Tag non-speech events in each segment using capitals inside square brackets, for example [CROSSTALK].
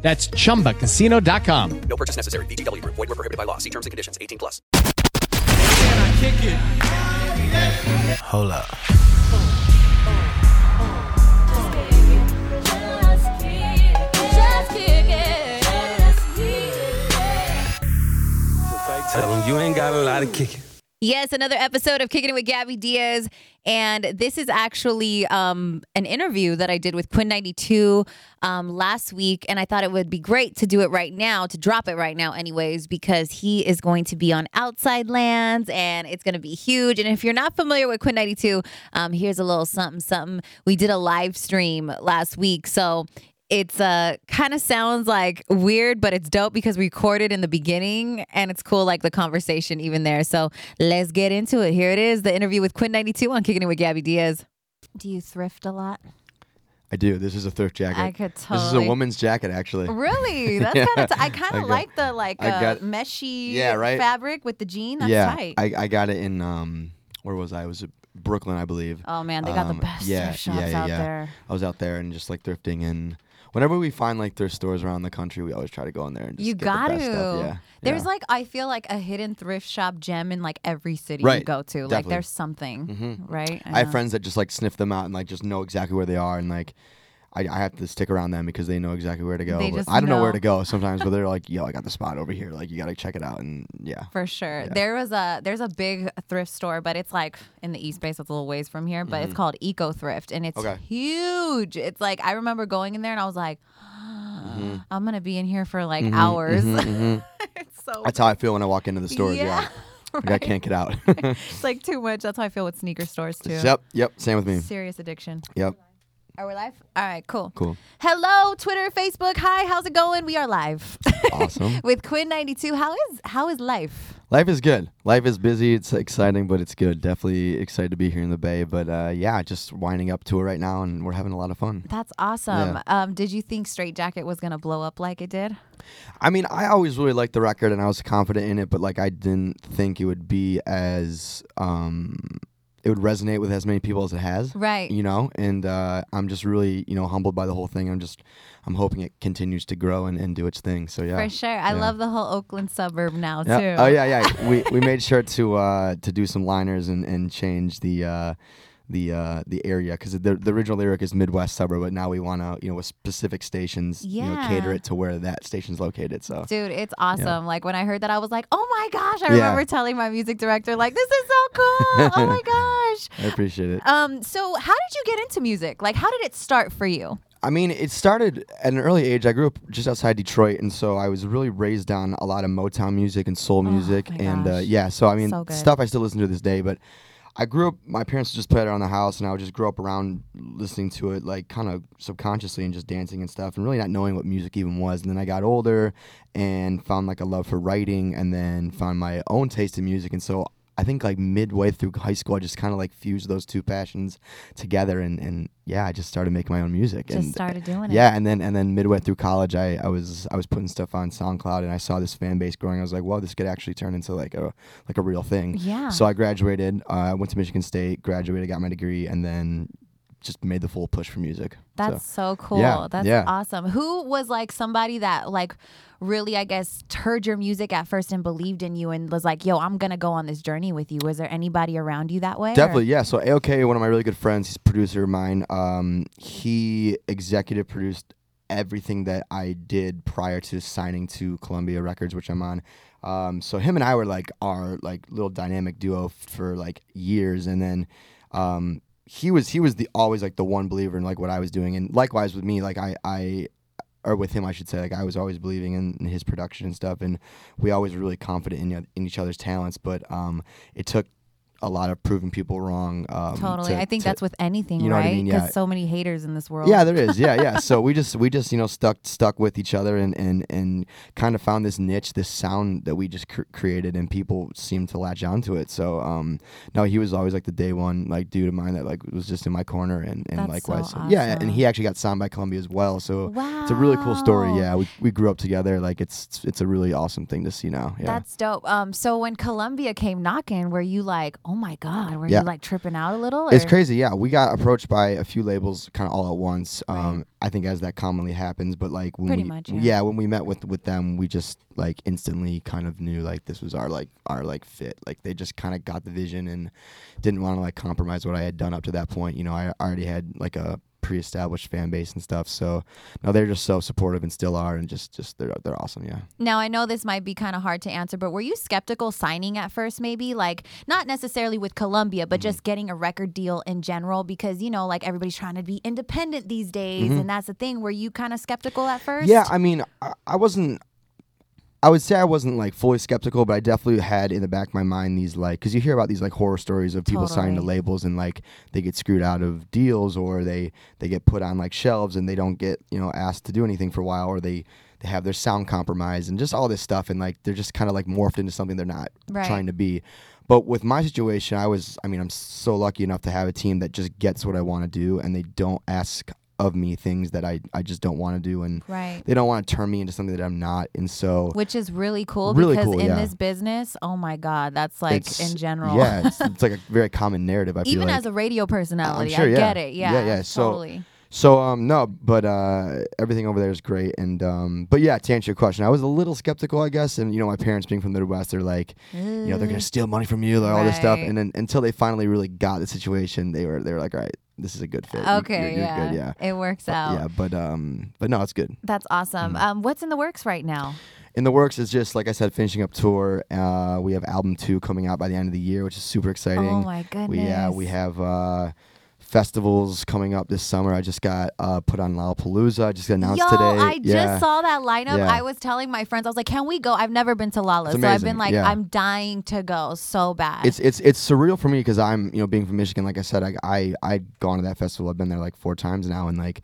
That's chumbacasino.com. No purchase necessary. VGW Group. Void were prohibited by law. See terms and conditions. 18 plus. Hold up. Tell them you ain't got a lot of kicking. Yes, another episode of Kicking It with Gabby Diaz. And this is actually um, an interview that I did with Quinn 92 um, last week. And I thought it would be great to do it right now, to drop it right now, anyways, because he is going to be on Outside Lands and it's going to be huge. And if you're not familiar with Quinn 92, um, here's a little something, something. We did a live stream last week. So it's uh kind of sounds like weird but it's dope because we recorded in the beginning and it's cool like the conversation even there so let's get into it here it is the interview with quinn 92 on kicking it with gabby diaz do you thrift a lot I do. This is a thrift jacket. I could totally. This is a woman's jacket, actually. really [LAUGHS] that's Yeah. kind of t- i kind of like the like I uh, got- meshy Yeah, right? fabric with the jean that's yeah, tight I, I got it in um, where was I? It was Brooklyn, I believe. oh man they got Um, the best yeah, thrift shops yeah, yeah, out yeah. there I was out there and just like thrifting, and whenever we find like thrift stores around the country, we always try to go in there and just you got to. Yeah, There's yeah. like I feel like a hidden thrift shop gem in like every city you Right, go to. Like there's something, Mhm. right? I have friends that just like sniff them out and like just know exactly where they are, and like I, I have to stick around them because they know exactly where to go. They but just I don't know. where to go sometimes, but they're [LAUGHS] like, "Yo, I got the spot over here. Like, you gotta check it out." And yeah, For sure. Yeah. There was a there's a big thrift store, but it's like in the East Bay, so it's a little ways from here. But it's called Eco Thrift, and it's Mm-hmm. Okay. huge. It's like I remember going in there, and I was like, Mm-hmm. [GASPS] I'm gonna be in here for like hours. mhm. [LAUGHS] it's so that's how I feel when I walk into the stores. Yeah, [LAUGHS] Like, I can't get out. It's like too much. That's how I feel with sneaker stores too. yep, yep. Same with me. Serious addiction. Yep, Are we live? All right, cool. cool, Hello, Twitter, Facebook. Hi, how's it going? We are live. awesome. [LAUGHS] With Quinn92. How is how is life? Life is good. Life is busy. It's exciting, but it's good. Definitely excited to be here in the Bay. But uh, yeah, just winding up to it right now, and we're having a lot of fun. That's awesome. Um, did you think Straightjacket was gonna blow up like it did? I mean, I always really liked the record, and I was confident in it, but like I didn't think it would be as um, it would resonate with as many people as it has. Right. You know, and uh, I'm just really you know humbled by the whole thing. I'm just I'm hoping it continues to grow and, and do its thing. So yeah. For sure. I Yeah. love the whole Oakland suburb now Yeah. too. Oh yeah, yeah. we we made sure to uh to do some liners and and change the uh the uh the area because the the original lyric is Midwest suburb, but now we want to you know with specific stations you know cater it to where that station's located. So Dude, it's awesome. Like when I heard that, I was like, "Oh my gosh!" I Yeah. remember telling my music director, "Like this is so cool! oh my [LAUGHS] gosh!" I appreciate it. Um, so how did you get into music? Like, how did it start for you? I mean, it started at an early age. I grew up just outside Detroit, and so I was really raised on a lot of Motown music and soul music, Oh and uh, yeah. So I mean, So stuff I still listen to this day. But I grew up. My parents just played it around the house, and I would just grow up around listening to it, like kind of subconsciously, and just dancing and stuff, and really not knowing what music even was. And then I got older and found like a love for writing, and then found my own taste in music, and so. I think like midway through high school, I just kind of like fused those two passions together, and, and yeah, I just started making my own music. Just and started doing it. yeah, and then and then midway through college, I, I was I was putting stuff on SoundCloud, and I saw this fan base growing. I was like, "Whoa, this could actually turn into like a like a real thing." Yeah. So I graduated. Uh, I went to Michigan State, graduated, got my degree, and then just made the full push for music. That's so, so, cool. yeah, That's yeah. awesome. Who was like somebody that like really, I guess, heard your music at first and believed in you and was like, "Yo, I'm gonna go on this journey with you." Was there anybody around you that way? or- Definitely, yeah. So ayokay, one of my really good friends, he's a producer of mine. Um, he executive produced everything that I did prior to signing to Columbia Records, which I'm on. Um, so him and I were like our like little dynamic duo for like years, and then um, he was he was the always like the one believer in like what I was doing, and likewise with me, like I I or with him, I should say, like I was always believing in, in his production and stuff, and we always were really confident in in each other's talents. But um, it took a lot of proving people wrong. Um, Totally. to- I think to- that's with anything, you know what I right? mean? Yeah. so many haters in this world. Yeah, there is. Yeah, yeah. [LAUGHS] So we just we just you know stuck stuck with each other and and and kind of found this niche, this sound that we just cr- created, and people seemed to latch onto it. So um, no, he was always like the day one like dude of mine that like was just in my corner, and and That's likewise, so yeah. And he actually got signed by Columbia as well. So it's a really cool story. Yeah, we we grew up together. Like it's it's a really awesome thing to see now. Yeah. That's dope. Um, so when Columbia came knocking, were you like, oh my god, were Yeah. you like tripping out a little? It's crazy, yeah. We got approached by a few labels kind of all at once. Um, I think as that commonly happens, but like when Pretty we, much, yeah. when we met with with them, we just like instantly kind of knew like this was our like our like fit. Like they just kind of got the vision and didn't want to like compromise what I had done up to that point. You know, I already had like a pre-established fan base and stuff. So no, they're just so supportive and still are, and just just they're they're awesome. Yeah. Now I know this might be kind of hard to answer, but were you skeptical signing at first? Maybe like not necessarily with Columbia, but Mm-hmm. just getting a record deal in general, because you know, like everybody's trying to be independent these days, and that's the thing. Were you kind of skeptical at first? Mm-hmm. Yeah, I mean, I, I wasn't. I would say I wasn't like fully skeptical, but I definitely had in the back of my mind these like, because you hear about these like horror stories of people signing to labels and like they get screwed out of deals or they they get put on like shelves and they don't get you know asked to do anything for a while or they they have their sound compromised and just all this stuff and like they're just kind of like morphed into something they're not Right. trying to be. But with my situation, I was, I mean, I'm so lucky enough to have a team that just gets what I want to do and they don't ask of me things that I, I just don't want to do. And Right. they don't want to turn me into something that I'm not. And so Which is really cool Really because cool, in yeah. this business, oh my God, that's like it's in general. Yeah, it's, [LAUGHS] it's like a very common narrative. I feel Even like. as a radio personality, sure, I yeah. get it. Yeah. Yeah, yeah, so- Totally. So um no, but uh everything over there is great and um but yeah, to answer your question, I was a little skeptical, I guess, and you know my parents being from the Midwest, they're like, you know, they're gonna steal money from you, like, all this stuff, and then until they finally really got the situation, they were they were like, all right, this is a good fit. Okay. you're, you're yeah. good, yeah, It works out. yeah, but um but no, it's good. That's awesome. Mm. Um, what's in the works right now? In the works is just like I said, finishing up tour. Uh, we have album two coming out by the end of the year, which is super exciting. Oh my goodness. We yeah, we have uh, festivals coming up this summer. I just got uh, put on Lollapalooza. I just got announced Yo, today. I yeah. just saw that lineup. Yeah. I was telling my friends, I was like, "Can we go?" I've never been to Lolla, so I've been like, yeah. I'm dying to go so bad. It's it's it's surreal for me because I'm you know being from Michigan. Like I said, I I I'd gone to that festival. I've been there like four times now, and like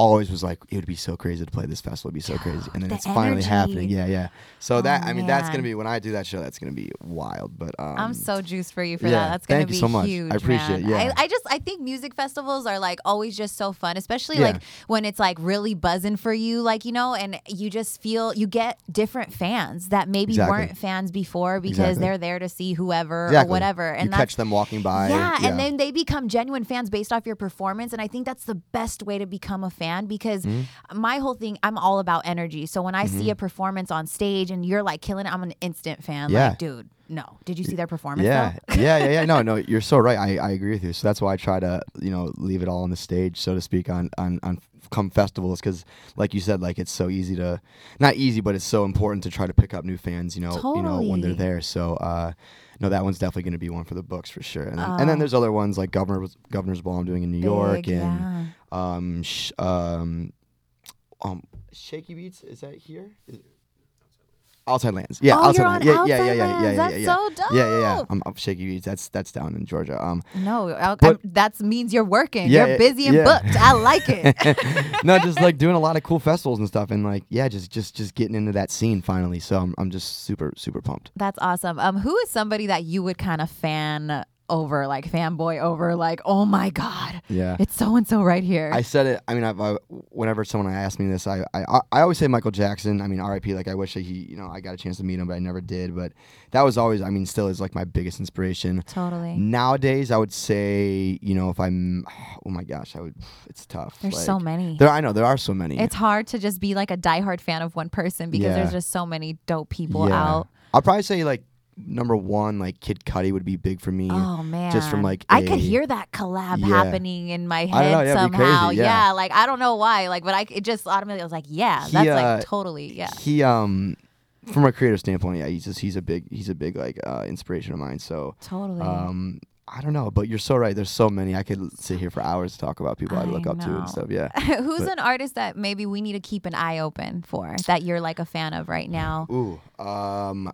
always was like it would be so crazy to play this festival. It'd be so crazy, [GASPS] and then The it's finally energy. happening. Yeah, yeah. So Oh, that I mean that's gonna be when I do that show. That's gonna be wild. But um, I'm so juiced for you for yeah, that. That's gonna thank you be so much. I huge. appreciate it, yeah. I, I just I think music festivals are like always just so fun, especially Yeah. like when it's like really buzzing for you, like you know, and you just feel you get different fans that maybe Exactly. weren't fans before because Exactly. they're there to see whoever exactly. or whatever, and you catch them walking by. yeah, and then they become genuine fans based off your performance. And I think that's the best way to become a fan because Mm-hmm. my whole thing, I'm all about energy. So when I see a performance on stage and you're like killing it, I'm an instant fan. Yeah. Like, dude, no. Did you see their performance? Yeah, yeah, yeah, yeah. No, no, [LAUGHS] you're so right. I, I agree with you. So that's why I try to, you know, leave it all on the stage, so to speak, on on on come festivals, because like you said, like it's so easy to, not easy, but it's so important to try to pick up new fans. You know, you know when they're there. So. uh no, that one's definitely going to be one for the books for sure. And then, and then there's other ones like Governor's Governor's Ball I'm doing in New York Big, and um sh- um um Shaky Beats is that here? Is- Outside Lands. Yeah, Oh, outside lands. yeah, yeah, yeah, yeah, yeah, Lands. yeah, That's yeah, yeah. so Yeah, yeah, yeah. dope. I'm up Shaky Beats. That's that's down in Georgia. Um No, that means you're working. Yeah, you're busy and yeah. booked. I like it. [LAUGHS] no, just like [LAUGHS] doing a lot of cool festivals and stuff, and like yeah, just just just getting into that scene finally. So I'm I'm just super super pumped. That's awesome. Um, who is somebody that you would kind of fan over, like fanboy over, like, oh my god, Yeah. it's so and so right here. I said it. I mean, I, I, uh, whenever someone asks me this, I, I I always say Michael Jackson. I mean, R.I.P. Like I wish that he, you know, I got a chance to meet him, but I never did. But that was always, I mean, still is like my biggest inspiration. totally. Nowadays, I would say, you know, if I'm, [SIGHS] oh my gosh, I would. [SIGHS] It's tough. There's Like, so many. There, I know there are so many. It's hard to just be like a diehard fan of one person because Yeah. there's just so many dope people yeah. out. I'll probably say like number one, like Kid Cudi would be big for me. Oh man, Just from like I could hear that collab Yeah. happening in my don't know, head yeah, it'd crazy, somehow. yeah. like I don't know why, like, but I it just automatically I was like, yeah, He, that's uh, like totally, yeah. He um, from a creative standpoint, yeah, he's just he's a big he's a big like uh, inspiration of mine. So Totally. um. I don't know, but you're so right. There's so many. I could sit here for hours to talk about people I, I look up to and stuff. Yeah. [LAUGHS] Who's but- an artist that maybe we need to keep an eye open for that you're like a fan of right now? Ooh. Um.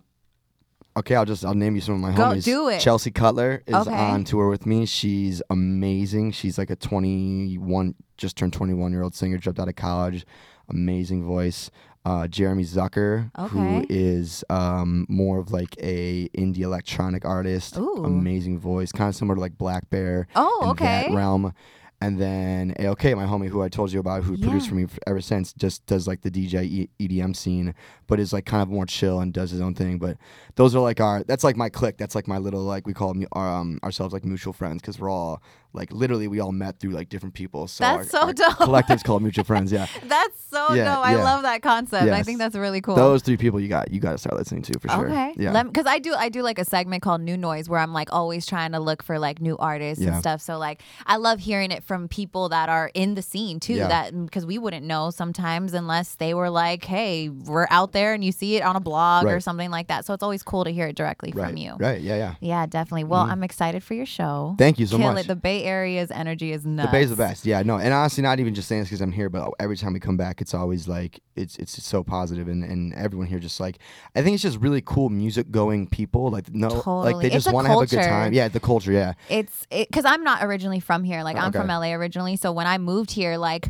Okay, I'll just I'll name you some of my Go, homies. do it. Chelsea Cutler is Okay. on tour with me. She's amazing. She's like a 21, just turned 21 year old singer, dropped out of college. Amazing voice. Uh, Jeremy Zucker, who Okay. is um, more of like a indie electronic artist. Ooh. Amazing voice, kind of similar to like blackbear. Oh, in okay. That realm. And then ayokay, my homie, who I told you about, who produced for me ever since, just does like the DJ EDM scene, but is like kind of more chill and does his own thing. But those are like our, that's like my clique. That's like my little like we call our, um, ourselves like mutual friends because we're all like literally we all met through like different people. So That's our, so our dope. Collective's called mutual [LAUGHS] friends. Yeah, That's so Yeah, dope. I yeah. love that concept. I think that's really cool. those three people you got you got to start listening to for sure. Okay. Yeah. Because I do I do like a segment called New Noise where I'm like always trying to look for like new artists and stuff. So like I love hearing it from people that are in the scene too. Yeah. That because we wouldn't know sometimes unless they were like, hey, we're out there and you see it on a blog or something like that. So it's always cool to hear it directly right. from you. Right. Yeah. Yeah. Yeah, definitely. Well, mm-hmm. I'm excited for your show. Thank you so Kill much. It. The Bay Area's energy is nuts. The Bay's the best. Yeah, no, and honestly, not even just saying this because I'm here, but every time we come back, it's always like it's it's so positive, and and everyone here just like I think it's just really cool music going people. Like no, like they It's just want to have a good time. Yeah, the culture. Yeah, it's because I'm not originally from here. Like I'm Okay. from LA originally. So when I moved here, like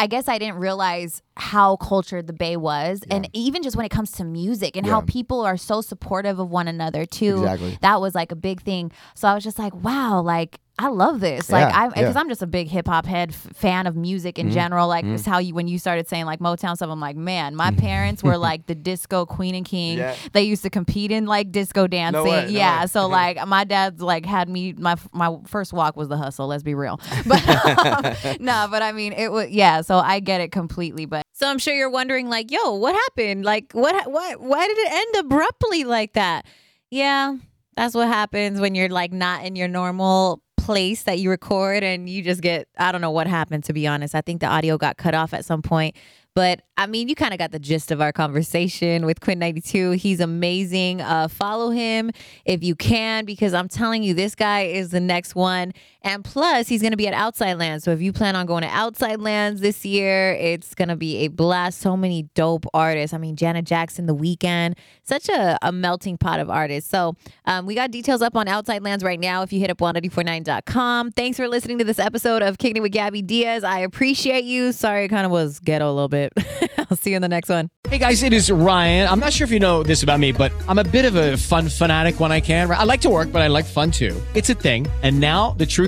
I guess I didn't realize how cultured the Bay was, and even just when it comes to music and how people are so supportive of one another too. Exactly. That was like a big thing. So I was just like, wow, like. I love this, like Yeah, I, because yeah. Mm-hmm. I'm just a big hip hop head, f- fan of music in general. Like this, how you when you started saying like Motown stuff, I'm like, man, my parents were [LAUGHS] like the disco queen and king. Yeah. They used to compete in like disco dancing. way, no yeah, way. so [LAUGHS] like my dad's like had me my my first walk was the hustle. Let's be real, [LAUGHS] but um, no, but I mean it was yeah. So I get it completely. But so I'm sure you're wondering like, yo, what happened? Like what what why did it end abruptly like that? Yeah, that's what happens when you're like not in your normal place that you record and you just get I don't know what happened to be honest. I think the audio got cut off at some point. But I mean, you kind of got the gist of our conversation with Quinn92. He's amazing. Uh, follow him if you can, because I'm telling you, this guy is the next one. And plus, he's going to be at Outside Lands. So if you plan on going to Outside Lands this year, it's going to be a blast. So many dope artists. I mean, Janet Jackson, The Weeknd, such a, a melting pot of artists. So um, we got details up on Outside Lands right now if you hit up 1049.com. Thanks for listening to this episode of Kicking It with Gabby Diaz. I appreciate you. Sorry, it kind of was ghetto a little bit. [LAUGHS] I'll see you in the next one. Hey guys, it is Ryan. I'm not sure if you know this about me, but I'm a bit of a fun fanatic when I can. I like to work, but I like fun too. It's a thing. And now the truth